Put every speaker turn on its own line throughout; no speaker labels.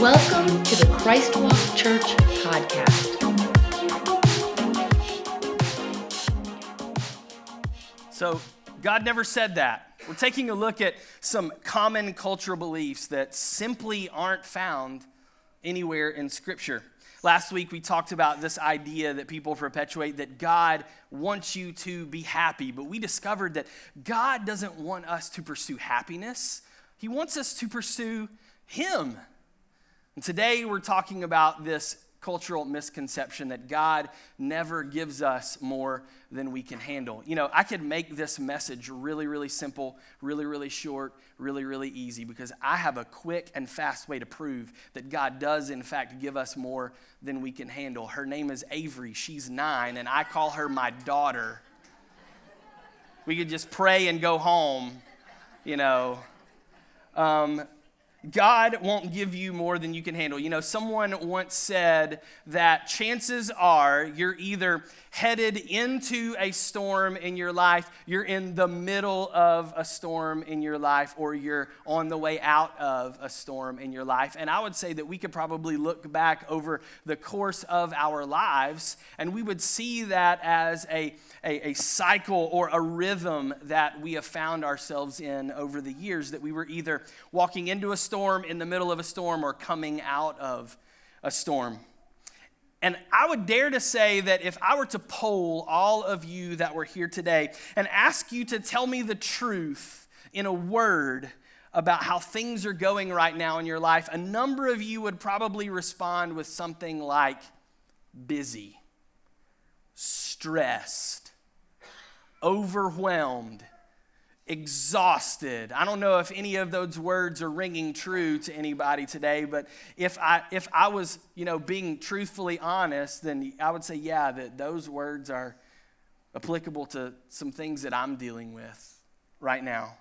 Welcome to the Christ Walk Church podcast.
So, God never said that. We're taking a look at some common cultural beliefs that simply aren't found anywhere in Scripture. Last week, we talked about this idea that people perpetuate that God wants you to be happy, but we discovered that God doesn't want us to pursue happiness, He wants us to pursue Him. And today, we're talking about this cultural misconception that God never gives us more than we can handle. You know, I could make this message really, really simple, really, really short, really, really easy because I have a quick and fast way to prove that God does, in fact, give us more than we can handle. Her name is Avery. She's nine, and I call her my daughter. We could just pray and go home, you know. Um, God won't give you more than you can handle. You know, someone once said that chances are you're either headed into a storm in your life, you're in the middle of a storm in your life, or you're on the way out of a storm in your life. And I would say that we could probably look back over the course of our lives and we would see that as a a, a cycle or a rhythm that we have found ourselves in over the years that we were either walking into a storm, in the middle of a storm, or coming out of a storm. And I would dare to say that if I were to poll all of you that were here today and ask you to tell me the truth in a word about how things are going right now in your life, a number of you would probably respond with something like busy, stressed, overwhelmed, exhausted. I don't know if any of those words are ringing true to anybody today, but if I if I was, you know, being truthfully honest, then I would say yeah, that those words are applicable to some things that I'm dealing with right now.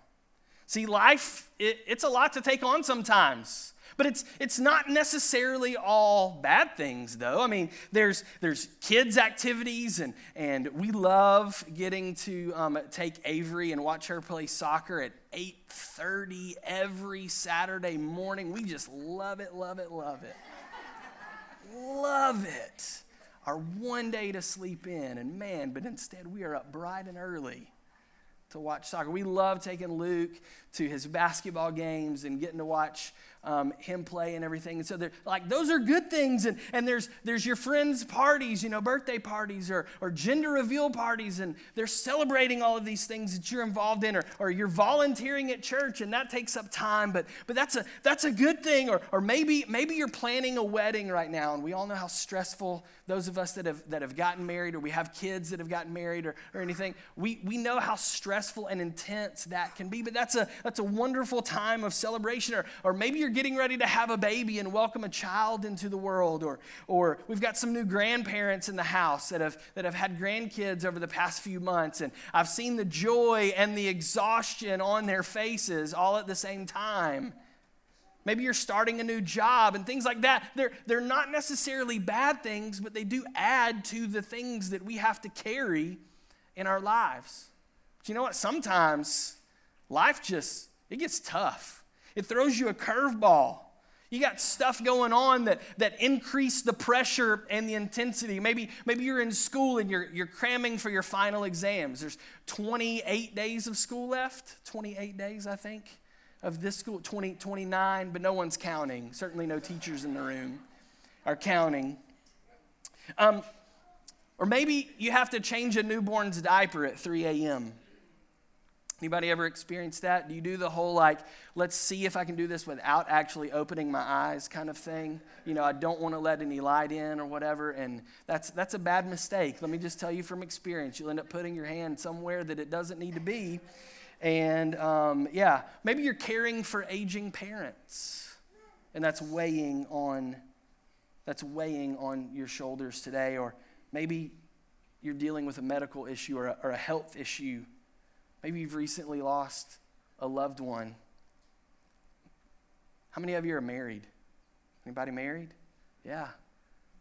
See, life it, it's a lot to take on sometimes. But it's, it's not necessarily all bad things, though. I mean, there's, there's kids' activities, and, and we love getting to um, take Avery and watch her play soccer at 8.30 every Saturday morning. We just love it, love it, love it. love it. Our one day to sleep in, and man, but instead we are up bright and early to watch soccer. We love taking Luke to his basketball games and getting to watch um, him play and everything. And so they're like those are good things. And, and there's there's your friends' parties, you know, birthday parties or, or gender reveal parties, and they're celebrating all of these things that you're involved in, or, or you're volunteering at church, and that takes up time. But but that's a that's a good thing. Or or maybe maybe you're planning a wedding right now, and we all know how stressful those of us that have that have gotten married or we have kids that have gotten married or, or anything, we, we know how stressful and intense that can be. But that's a that's a wonderful time of celebration. Or or maybe you're getting ready to have a baby and welcome a child into the world, or, or we've got some new grandparents in the house that have, that have had grandkids over the past few months, and I've seen the joy and the exhaustion on their faces all at the same time. Maybe you're starting a new job and things like that. They're, they're not necessarily bad things, but they do add to the things that we have to carry in our lives. But you know what? Sometimes life just, it gets tough. It throws you a curveball. You got stuff going on that, that increase the pressure and the intensity. Maybe, maybe you're in school and you're, you're cramming for your final exams. There's 28 days of school left. 28 days, I think, of this school. 20, 29, but no one's counting. Certainly no teachers in the room are counting. Um, or maybe you have to change a newborn's diaper at 3 a.m. Anybody ever experienced that? Do you do the whole like, let's see if I can do this without actually opening my eyes kind of thing? You know, I don't want to let any light in or whatever, and that's that's a bad mistake. Let me just tell you from experience. You'll end up putting your hand somewhere that it doesn't need to be, and um, yeah, maybe you're caring for aging parents, and that's weighing on that's weighing on your shoulders today, or maybe you're dealing with a medical issue or a, or a health issue Maybe you've recently lost a loved one. How many of you are married? Anybody married? Yeah.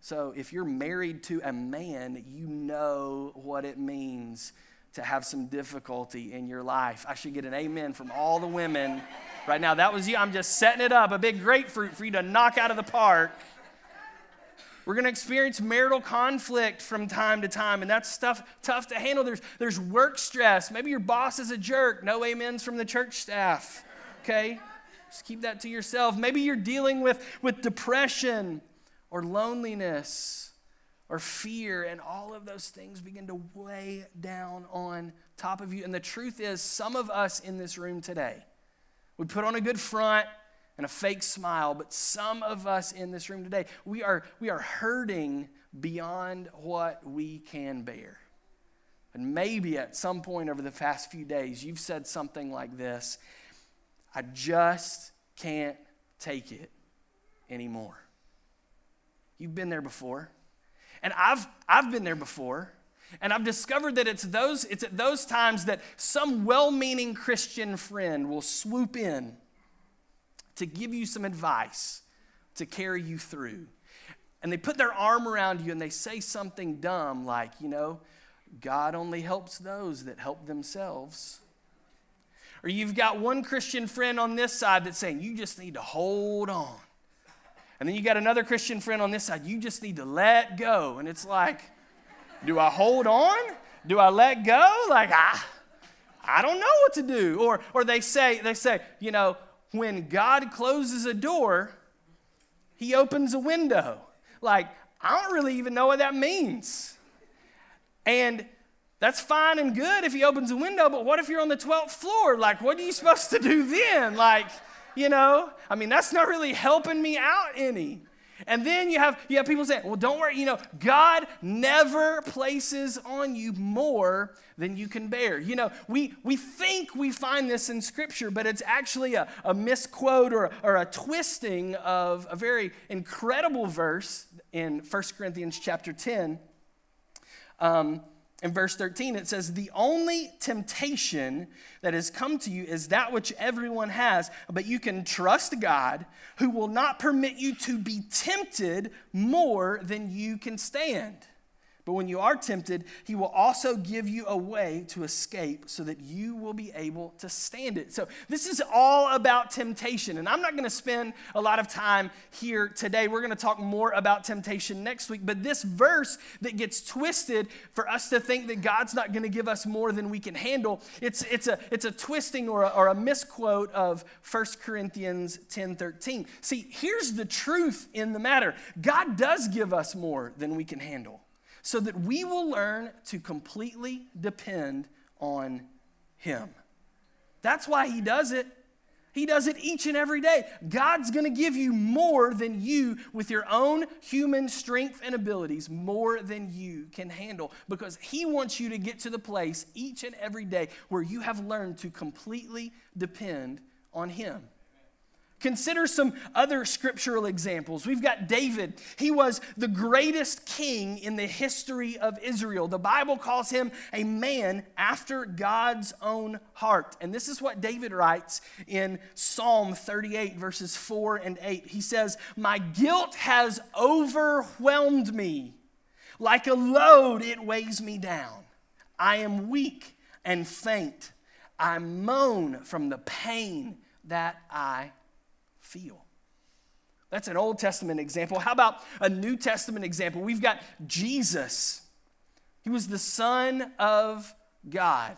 So if you're married to a man, you know what it means to have some difficulty in your life. I should get an amen from all the women right now. That was you. I'm just setting it up, a big grapefruit for you to knock out of the park. We're going to experience marital conflict from time to time, and that's tough, tough to handle. There's, there's work stress. Maybe your boss is a jerk. No amens from the church staff. Okay? Just keep that to yourself. Maybe you're dealing with, with depression or loneliness or fear, and all of those things begin to weigh down on top of you. And the truth is, some of us in this room today, we put on a good front and a fake smile, but some of us in this room today, we are, we are hurting beyond what we can bear. And maybe at some point over the past few days, you've said something like this I just can't take it anymore. You've been there before. And I've, I've been there before. And I've discovered that it's, those, it's at those times that some well meaning Christian friend will swoop in to give you some advice to carry you through. And they put their arm around you and they say something dumb like, you know, God only helps those that help themselves. Or you've got one Christian friend on this side that's saying, you just need to hold on. And then you got another Christian friend on this side, you just need to let go. And it's like, do I hold on? Do I let go? Like, I, I don't know what to do. Or, or they say, they say, you know, when God closes a door, he opens a window. Like, I don't really even know what that means. And that's fine and good if he opens a window, but what if you're on the 12th floor? Like, what are you supposed to do then? Like, you know, I mean, that's not really helping me out any. And then you have, you have people saying, well, don't worry, you know, God never places on you more than you can bear. You know, we, we think we find this in Scripture, but it's actually a, a misquote or, or a twisting of a very incredible verse in 1 Corinthians chapter 10. Um, in verse 13, it says, The only temptation that has come to you is that which everyone has, but you can trust God who will not permit you to be tempted more than you can stand. But when you are tempted, he will also give you a way to escape so that you will be able to stand it. So, this is all about temptation. And I'm not going to spend a lot of time here today. We're going to talk more about temptation next week. But this verse that gets twisted for us to think that God's not going to give us more than we can handle, it's, it's, a, it's a twisting or a, or a misquote of 1 Corinthians 10 13. See, here's the truth in the matter God does give us more than we can handle so that we will learn to completely depend on Him. That's why He does it. He does it each and every day. God's going to give you more than you, with your own human strength and abilities, more than you can handle because He wants you to get to the place each and every day where you have learned to completely depend on Him. Consider some other scriptural examples. We've got David. He was the greatest king in the history of Israel. The Bible calls him a man after God's own heart. And this is what David writes in Psalm 38, verses 4 and 8. He says, My guilt has overwhelmed me. Like a load, it weighs me down. I am weak and faint. I moan from the pain that I feel. That's an Old Testament example. How about a New Testament example? We've got Jesus. He was the Son of God,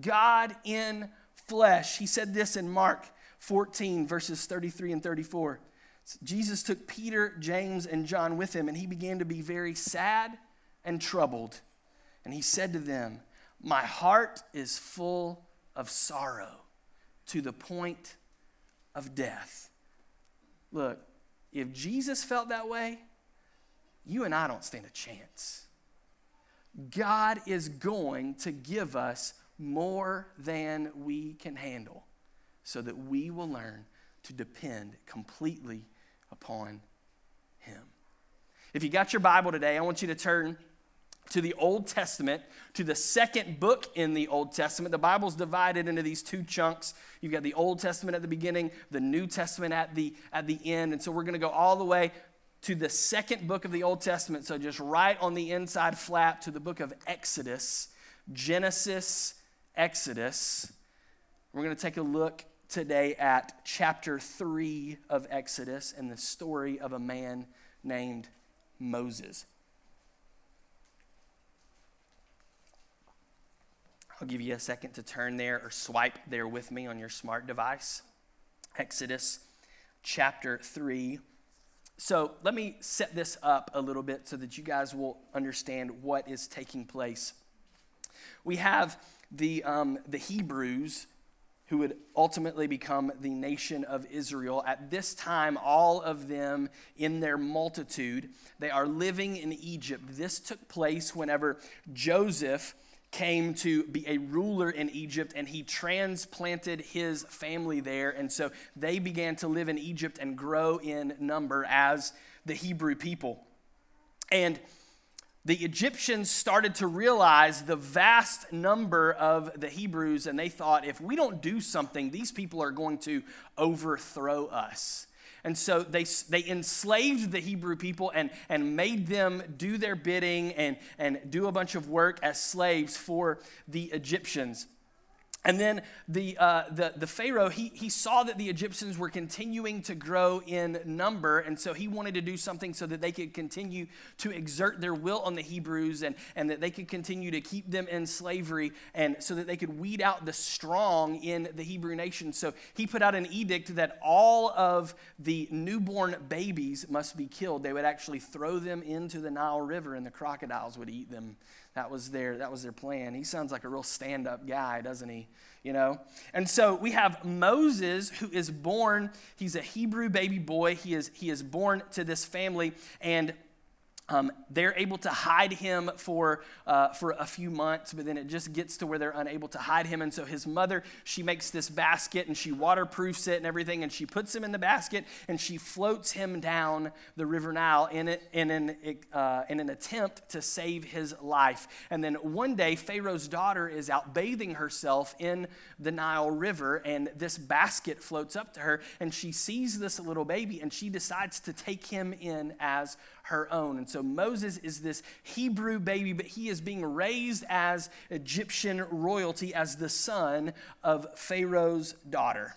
God in flesh. He said this in Mark 14, verses 33 and 34. Jesus took Peter, James, and John with him, and he began to be very sad and troubled. And he said to them, My heart is full of sorrow to the point of death. Look, if Jesus felt that way, you and I don't stand a chance. God is going to give us more than we can handle so that we will learn to depend completely upon Him. If you got your Bible today, I want you to turn to the Old Testament, to the second book in the Old Testament. The Bible's divided into these two chunks. You've got the Old Testament at the beginning, the New Testament at the, at the end. And so we're going to go all the way to the second book of the Old Testament. So just right on the inside flap to the book of Exodus, Genesis, Exodus. We're going to take a look today at chapter 3 of Exodus and the story of a man named Moses. I'll give you a second to turn there or swipe there with me on your smart device. Exodus chapter 3. So let me set this up a little bit so that you guys will understand what is taking place. We have the, um, the Hebrews who would ultimately become the nation of Israel. At this time, all of them in their multitude, they are living in Egypt. This took place whenever Joseph came to be a ruler in Egypt and he transplanted his family there. And so they began to live in Egypt and grow in number as the Hebrew people. And the Egyptians started to realize the vast number of the Hebrews, and they thought, if we don't do something, these people are going to overthrow us. And so they, they enslaved the Hebrew people and, and made them do their bidding and, and do a bunch of work as slaves for the Egyptians. And then the, uh, the, the Pharaoh, he, he saw that the Egyptians were continuing to grow in number, and so he wanted to do something so that they could continue to exert their will on the Hebrews and, and that they could continue to keep them in slavery and so that they could weed out the strong in the Hebrew nation. So he put out an edict that all of the newborn babies must be killed. They would actually throw them into the Nile River, and the crocodiles would eat them that was their, that was their plan. He sounds like a real stand up guy, doesn't he? You know? And so we have Moses, who is born, he's a Hebrew baby boy. He is, he is born to this family, and um, they're able to hide him for, uh, for a few months, but then it just gets to where they're unable to hide him. And so his mother, she makes this basket and she waterproofs it and everything, and she puts him in the basket and she floats him down the River Nile in, it, in, an, uh, in an attempt to save his life. And then one day, Pharaoh's daughter is out bathing herself in the Nile River, and this basket floats up to her, and she sees this little baby and she decides to take him in as her own. And so Moses is this Hebrew baby, but he is being raised as Egyptian royalty, as the son of Pharaoh's daughter.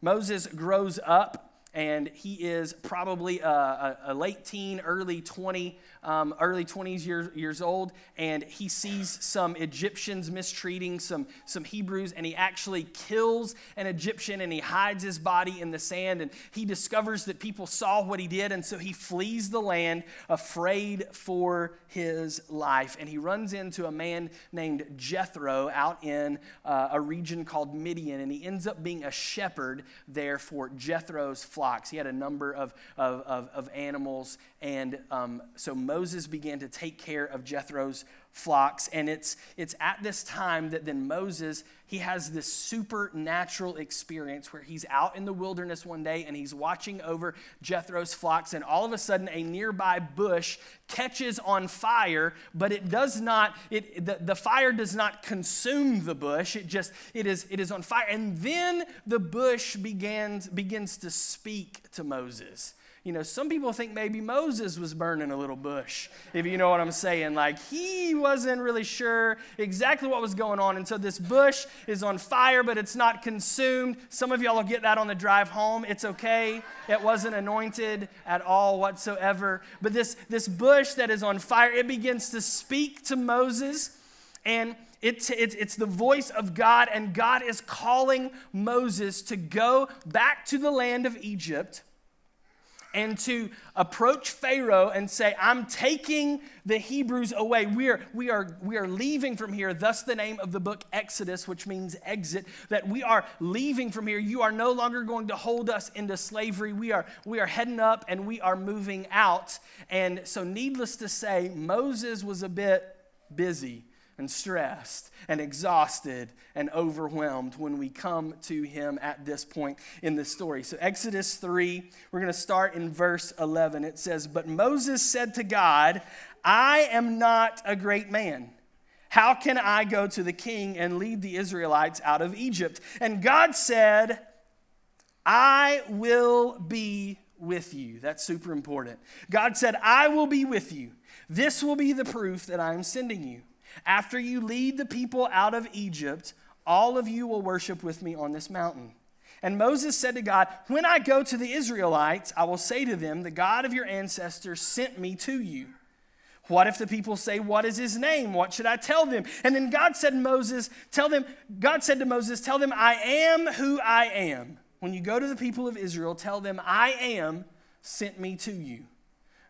Moses grows up and he is probably a, a, a late teen, early 20 um, early 20s years, years old, and he sees some Egyptians mistreating some, some Hebrews, and he actually kills an Egyptian and he hides his body in the sand. And he discovers that people saw what he did, and so he flees the land afraid for his life. And he runs into a man named Jethro out in uh, a region called Midian, and he ends up being a shepherd there for Jethro's flocks. He had a number of, of, of, of animals, and um, so Moses began to take care of Jethro's flocks. And it's, it's at this time that then Moses, he has this supernatural experience where he's out in the wilderness one day and he's watching over Jethro's flocks. And all of a sudden, a nearby bush catches on fire, but it does not, it, the, the fire does not consume the bush. It just, it is, it is on fire. And then the bush begins, begins to speak to Moses you know, some people think maybe Moses was burning a little bush, if you know what I'm saying. Like he wasn't really sure exactly what was going on. And so this bush is on fire, but it's not consumed. Some of y'all will get that on the drive home. It's okay. It wasn't anointed at all whatsoever. But this, this bush that is on fire, it begins to speak to Moses. And it's, it's, it's, the voice of God, and God is calling Moses to go back to the land of Egypt and to approach Pharaoh and say, I'm taking the Hebrews away. We are, we, are, we are leaving from here. Thus, the name of the book Exodus, which means exit, that we are leaving from here. You are no longer going to hold us into slavery. We are, we are heading up and we are moving out. And so, needless to say, Moses was a bit busy and stressed and exhausted and overwhelmed when we come to him at this point in the story. So, Exodus 3, we're going to start in verse 11. It says, But Moses said to God, I am not a great man. How can I go to the king and lead the Israelites out of Egypt? And God said, I will be with you. That's super important. God said, I will be with you. This will be the proof that I am sending you. After you lead the people out of Egypt, all of you will worship with me on this mountain. And Moses said to God, When I go to the Israelites, I will say to them, The God of your ancestors sent me to you. What if the people say, What is his name? What should I tell them? And then God said to Moses, Tell them, God said to Moses, Tell them, I am who I am. When you go to the people of Israel, tell them, I am sent me to you.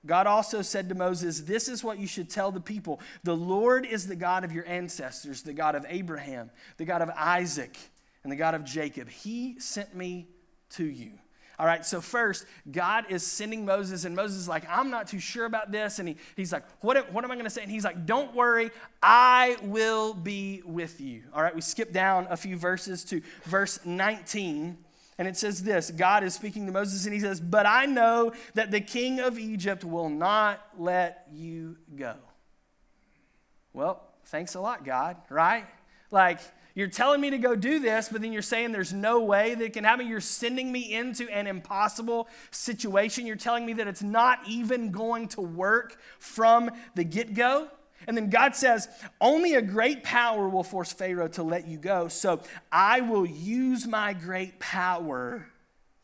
God also said to Moses, This is what you should tell the people The Lord is the God of your ancestors, the God of Abraham, the God of Isaac, and the God of Jacob. He sent me to you. All right, so first, God is sending Moses, and Moses is like, I'm not too sure about this. And he, he's like, what, what am I going to say? And he's like, Don't worry, I will be with you. All right, we skip down a few verses to verse 19. And it says this God is speaking to Moses, and he says, But I know that the king of Egypt will not let you go. Well, thanks a lot, God, right? Like, you're telling me to go do this, but then you're saying there's no way that it can happen. You're sending me into an impossible situation. You're telling me that it's not even going to work from the get go. And then God says, Only a great power will force Pharaoh to let you go. So I will use my great power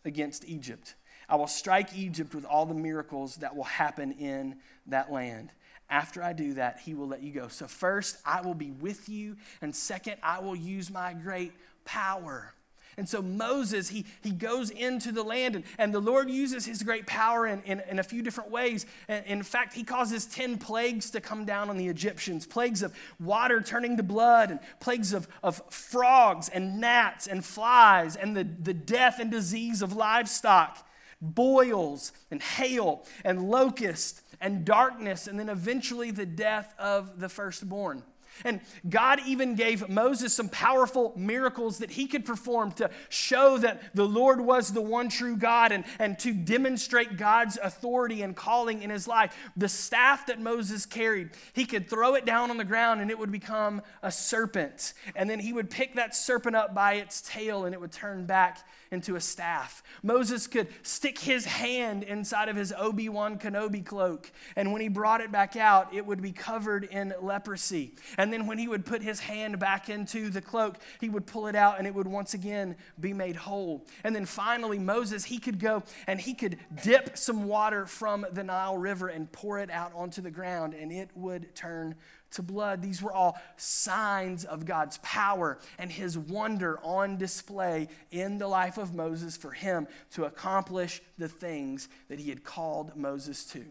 against Egypt. I will strike Egypt with all the miracles that will happen in that land. After I do that, he will let you go. So, first, I will be with you. And second, I will use my great power. And so Moses, he, he goes into the land, and, and the Lord uses his great power in, in, in a few different ways. And in fact, he causes 10 plagues to come down on the Egyptians plagues of water turning to blood, and plagues of, of frogs and gnats and flies, and the, the death and disease of livestock, boils and hail and locust and darkness, and then eventually the death of the firstborn. And God even gave Moses some powerful miracles that he could perform to show that the Lord was the one true God and, and to demonstrate God's authority and calling in his life. The staff that Moses carried, he could throw it down on the ground and it would become a serpent. And then he would pick that serpent up by its tail and it would turn back into a staff. Moses could stick his hand inside of his Obi Wan Kenobi cloak, and when he brought it back out, it would be covered in leprosy. And then when he would put his hand back into the cloak, he would pull it out and it would once again be made whole. And then finally, Moses, he could go and he could dip some water from the Nile River and pour it out onto the ground, and it would turn to blood. These were all signs of God's power and his wonder on display in the life of Moses for him to accomplish the things that he had called Moses to.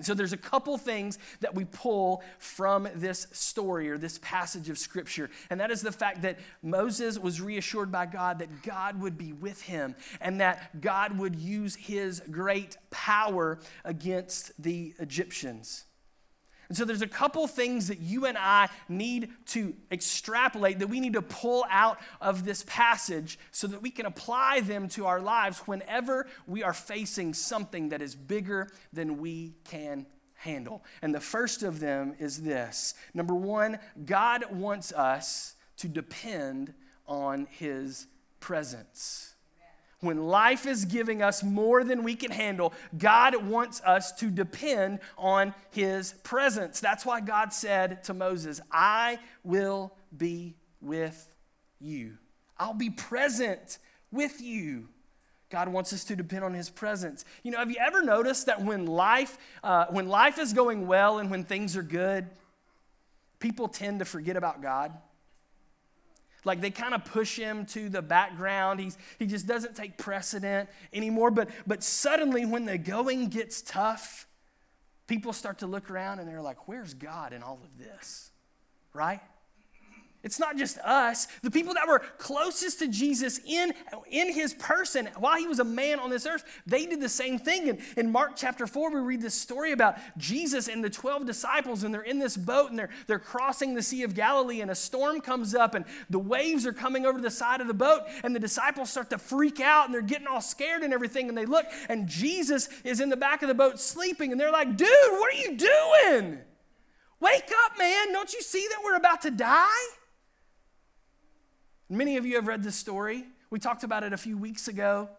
So there's a couple things that we pull from this story or this passage of scripture. And that is the fact that Moses was reassured by God that God would be with him and that God would use his great power against the Egyptians. And so there's a couple things that you and I need to extrapolate, that we need to pull out of this passage so that we can apply them to our lives whenever we are facing something that is bigger than we can handle. And the first of them is this number one, God wants us to depend on his presence when life is giving us more than we can handle, God wants us to depend on His presence. That's why God said to Moses, I will be with you. I'll be present with you. God wants us to depend on His presence. You know, have you ever noticed that when life, uh, when life is going well and when things are good, people tend to forget about God? Like they kind of push him to the background. He's, he just doesn't take precedent anymore. But, but suddenly, when the going gets tough, people start to look around and they're like, where's God in all of this? Right? It's not just us. The people that were closest to Jesus in, in his person while he was a man on this earth, they did the same thing. And in Mark chapter 4, we read this story about Jesus and the 12 disciples, and they're in this boat and they're, they're crossing the Sea of Galilee, and a storm comes up, and the waves are coming over the side of the boat, and the disciples start to freak out, and they're getting all scared and everything. And they look, and Jesus is in the back of the boat sleeping, and they're like, dude, what are you doing? Wake up, man. Don't you see that we're about to die? Many of you have read this story. We talked about it a few weeks ago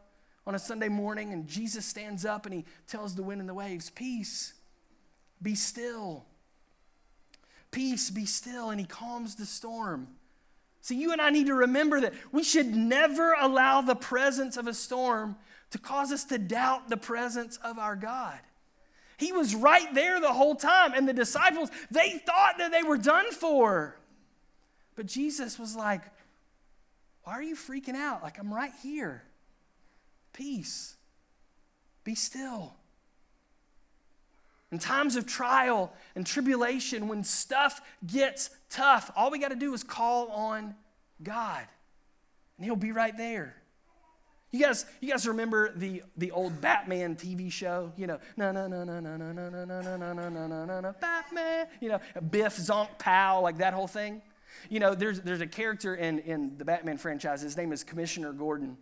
on a Sunday morning, and Jesus stands up and he tells the wind and the waves, Peace, be still. Peace, be still. And he calms the storm. So, you and I need to remember that we should never allow the presence of a storm to cause us to doubt the presence of our God. He was right there the whole time, and the disciples, they thought that they were done for. But Jesus was like, Why are you freaking out? Like, I'm right here. Peace. Be still. In times of trial and tribulation, when stuff gets tough, all we got to do is call on God, and He'll be right there. You guys, you guys remember the, the old Batman TV show? You know, no, no, no, no, no, no, no, no, no, no, no, no, no, no, no, Batman. You know, Biff, Zonk, Pow, like that whole thing. You know, there's, there's a character in, in the Batman franchise. His name is Commissioner Gordon.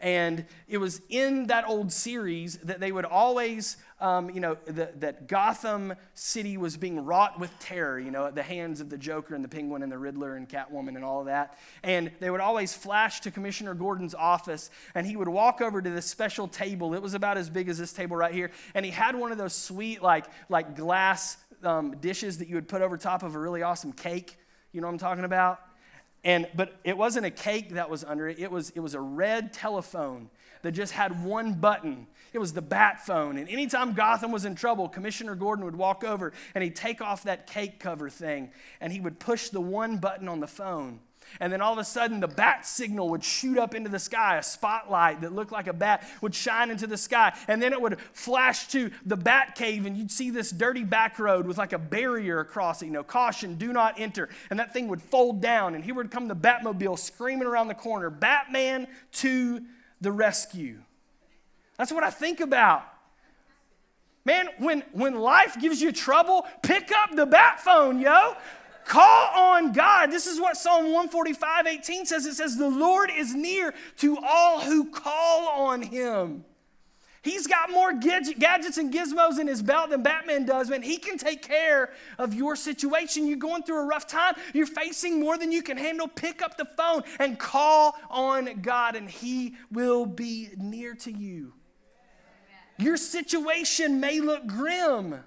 And it was in that old series that they would always, um, you know, the, that Gotham City was being wrought with terror, you know, at the hands of the Joker and the Penguin and the Riddler and Catwoman and all of that. And they would always flash to Commissioner Gordon's office, and he would walk over to this special table. It was about as big as this table right here. And he had one of those sweet, like, like glass um, dishes that you would put over top of a really awesome cake. You know what I'm talking about? And but it wasn't a cake that was under it. It was it was a red telephone that just had one button. It was the bat phone. And anytime Gotham was in trouble, Commissioner Gordon would walk over and he'd take off that cake cover thing and he would push the one button on the phone. And then all of a sudden, the bat signal would shoot up into the sky. A spotlight that looked like a bat would shine into the sky. And then it would flash to the bat cave, and you'd see this dirty back road with like a barrier across it. You know, caution, do not enter. And that thing would fold down, and here would come the Batmobile screaming around the corner Batman to the rescue. That's what I think about. Man, when, when life gives you trouble, pick up the bat phone, yo. Call on God. This is what Psalm 145 18 says. It says, The Lord is near to all who call on him. He's got more gadgets and gizmos in his belt than Batman does, man. He can take care of your situation. You're going through a rough time, you're facing more than you can handle. Pick up the phone and call on God, and He will be near to you. Your situation may look grim,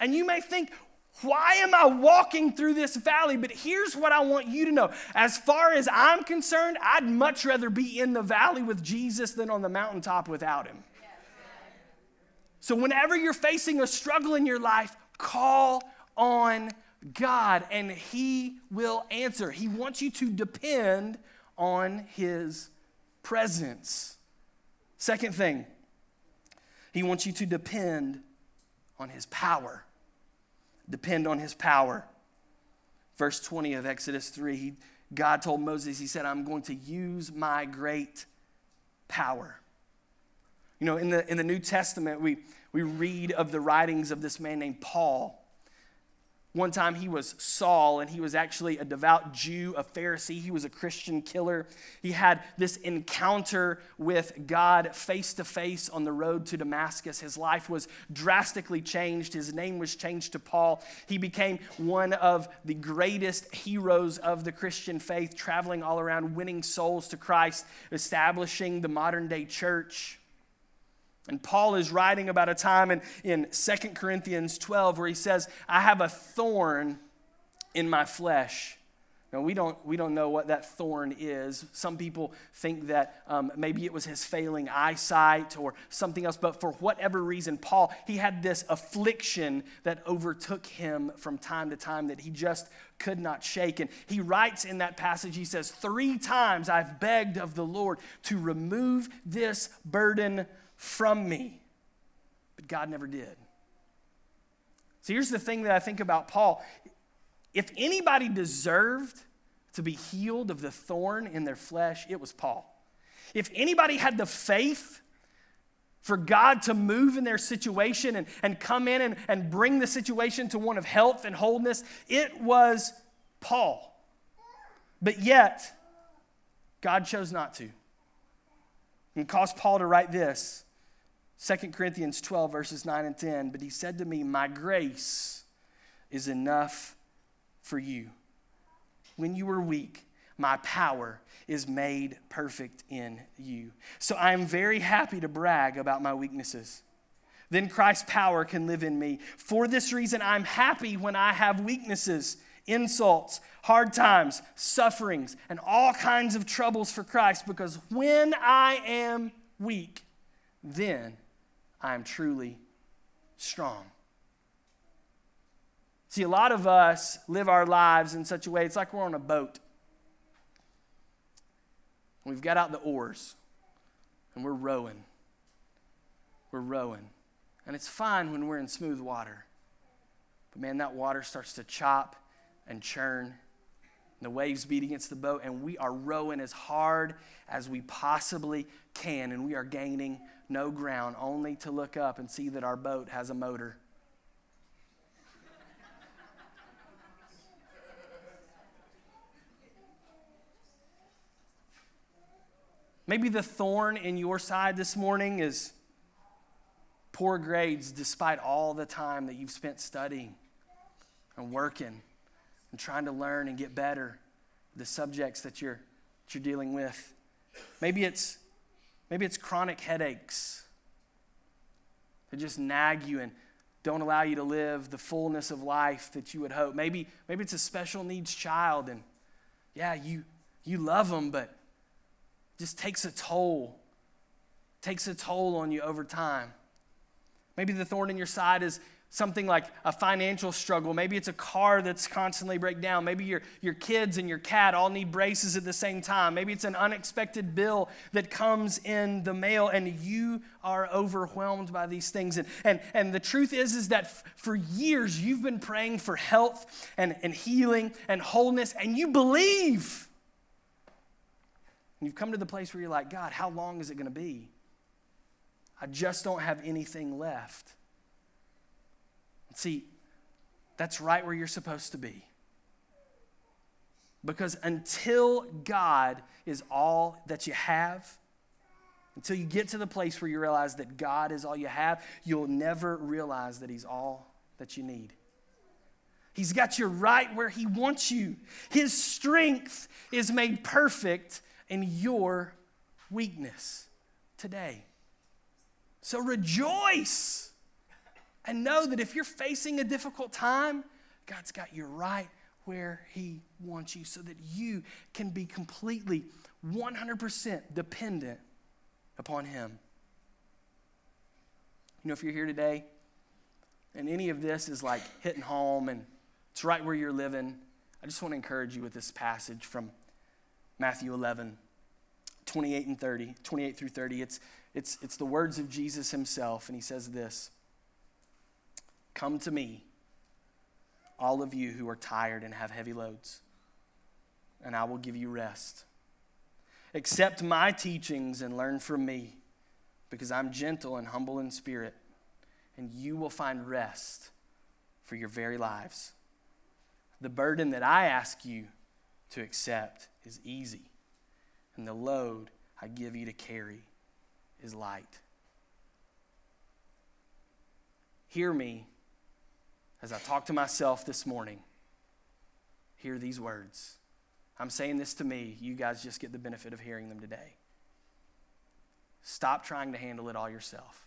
and you may think, why am I walking through this valley? But here's what I want you to know. As far as I'm concerned, I'd much rather be in the valley with Jesus than on the mountaintop without him. So, whenever you're facing a struggle in your life, call on God and He will answer. He wants you to depend on His presence. Second thing, He wants you to depend on His power depend on his power. Verse 20 of Exodus 3, he, God told Moses, He said, I'm going to use my great power. You know, in the, in the New Testament, we, we read of the writings of this man named Paul. One time he was Saul, and he was actually a devout Jew, a Pharisee. He was a Christian killer. He had this encounter with God face to face on the road to Damascus. His life was drastically changed. His name was changed to Paul. He became one of the greatest heroes of the Christian faith, traveling all around, winning souls to Christ, establishing the modern day church. And Paul is writing about a time in, in 2 Corinthians 12 where he says, I have a thorn in my flesh. Now, we don't, we don't know what that thorn is. Some people think that um, maybe it was his failing eyesight or something else, but for whatever reason, Paul, he had this affliction that overtook him from time to time that he just could not shake. And he writes in that passage, he says, Three times I've begged of the Lord to remove this burden from me. But God never did. So here's the thing that I think about Paul. If anybody deserved to be healed of the thorn in their flesh, it was Paul. If anybody had the faith for God to move in their situation and, and come in and, and bring the situation to one of health and wholeness, it was Paul. But yet, God chose not to. And caused Paul to write this 2 Corinthians 12, verses 9 and 10. But he said to me, My grace is enough for you. When you are weak, my power is made perfect in you. So I am very happy to brag about my weaknesses. Then Christ's power can live in me. For this reason, I'm happy when I have weaknesses insults, hard times, sufferings, and all kinds of troubles for Christ because when I am weak, then I am truly strong. See, a lot of us live our lives in such a way, it's like we're on a boat. We've got out the oars and we're rowing. We're rowing. And it's fine when we're in smooth water. But man, that water starts to chop and churn. And the waves beat against the boat, and we are rowing as hard as we possibly can, and we are gaining no ground, only to look up and see that our boat has a motor. Maybe the thorn in your side this morning is poor grades despite all the time that you've spent studying and working and trying to learn and get better the subjects that you're, that you're dealing with. Maybe it's, maybe it's chronic headaches that just nag you and don't allow you to live the fullness of life that you would hope. Maybe, maybe it's a special needs child and yeah, you, you love them, but just takes a toll, takes a toll on you over time. Maybe the thorn in your side is something like a financial struggle. Maybe it's a car that's constantly break down. Maybe your, your kids and your cat all need braces at the same time. Maybe it's an unexpected bill that comes in the mail and you are overwhelmed by these things. And, and, and the truth is, is that f- for years you've been praying for health and, and healing and wholeness and you believe. And you've come to the place where you're like, God, how long is it going to be? I just don't have anything left. See, that's right where you're supposed to be. Because until God is all that you have, until you get to the place where you realize that God is all you have, you'll never realize that He's all that you need. He's got you right where He wants you. His strength is made perfect in your weakness today. So rejoice and know that if you're facing a difficult time, God's got you right where He wants you so that you can be completely 100% dependent upon Him. You know, if you're here today and any of this is like hitting home and it's right where you're living, I just want to encourage you with this passage from Matthew 11, 28 and 30, 28 through 30. It's, it's, it's the words of Jesus himself, and he says this Come to me, all of you who are tired and have heavy loads, and I will give you rest. Accept my teachings and learn from me, because I'm gentle and humble in spirit, and you will find rest for your very lives. The burden that I ask you to accept is easy and the load I give you to carry is light. Hear me as I talk to myself this morning. Hear these words. I'm saying this to me. You guys just get the benefit of hearing them today. Stop trying to handle it all yourself.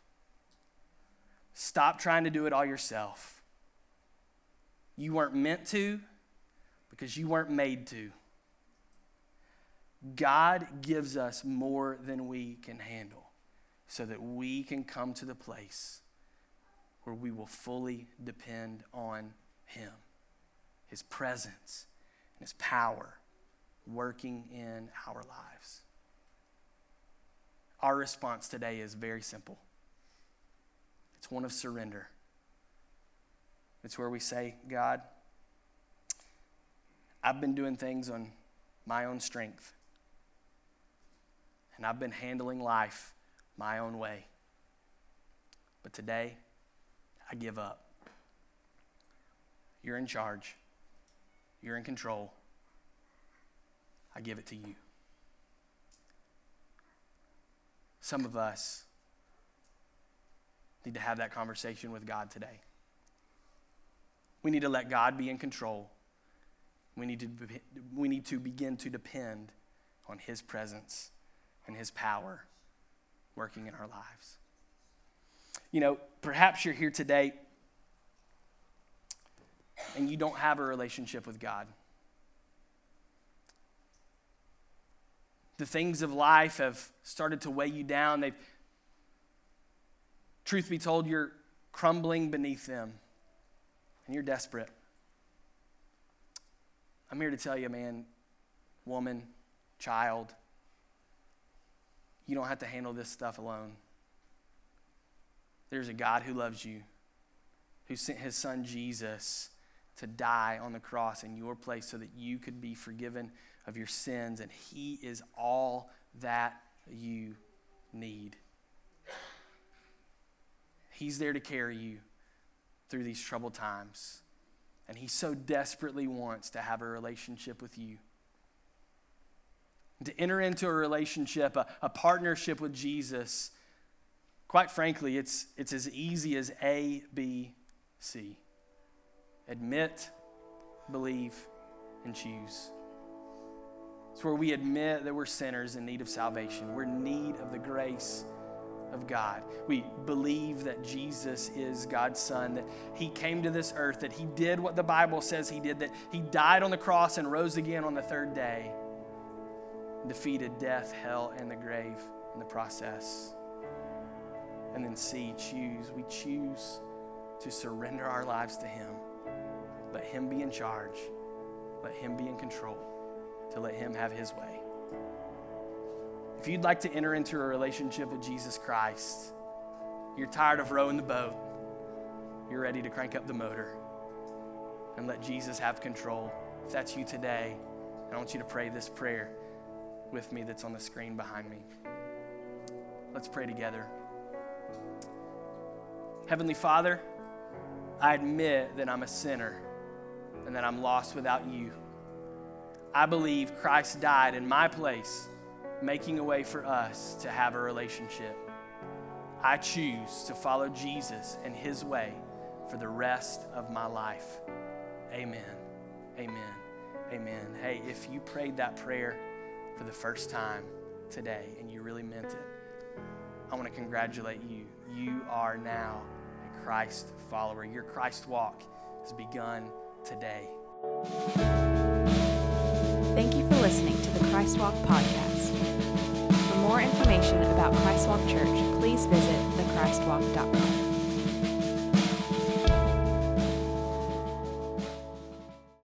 Stop trying to do it all yourself. You weren't meant to because you weren't made to. God gives us more than we can handle so that we can come to the place where we will fully depend on Him, His presence, and His power working in our lives. Our response today is very simple it's one of surrender. It's where we say, God, I've been doing things on my own strength and I've been handling life my own way. But today, I give up. You're in charge, you're in control. I give it to you. Some of us need to have that conversation with God today. We need to let God be in control. We need to, we need to begin to depend on His presence and His power working in our lives. You know, perhaps you're here today and you don't have a relationship with God. The things of life have started to weigh you down. They've, truth be told, you're crumbling beneath them and you're desperate. I'm here to tell you, man, woman, child, you don't have to handle this stuff alone. There's a God who loves you, who sent his son Jesus to die on the cross in your place so that you could be forgiven of your sins, and he is all that you need. He's there to carry you through these troubled times. And he so desperately wants to have a relationship with you to enter into a relationship, a, a partnership with Jesus, quite frankly, it's, it's as easy as A, B, C. Admit, believe, and choose. It's where we admit that we're sinners in need of salvation. We're in need of the grace of God. We believe that Jesus is God's Son, that He came to this earth, that He did what the Bible says He did, that He died on the cross and rose again on the third day defeated death, hell, and the grave in the process. And then C, choose. We choose to surrender our lives to Him. Let Him be in charge. Let Him be in control. To let Him have His way. If you'd like to enter into a relationship with Jesus Christ, you're tired of rowing the boat, you're ready to crank up the motor and let Jesus have control. If that's you today, I want you to pray this prayer with me that's on the screen behind me. Let's pray together. Heavenly Father, I admit that I'm a sinner and that I'm lost without you. I believe Christ died in my place, making a way for us to have a relationship. I choose to follow Jesus and his way for the rest of my life. Amen. Amen. Amen. Hey, if you prayed that prayer, for the first time today and you really meant it, I want to congratulate you. You are now Christ follower. Your Christ walk has begun today.
Thank you for listening to the Christ Walk podcast. For more information about Christ Walk Church, please visit thechristwalk.com.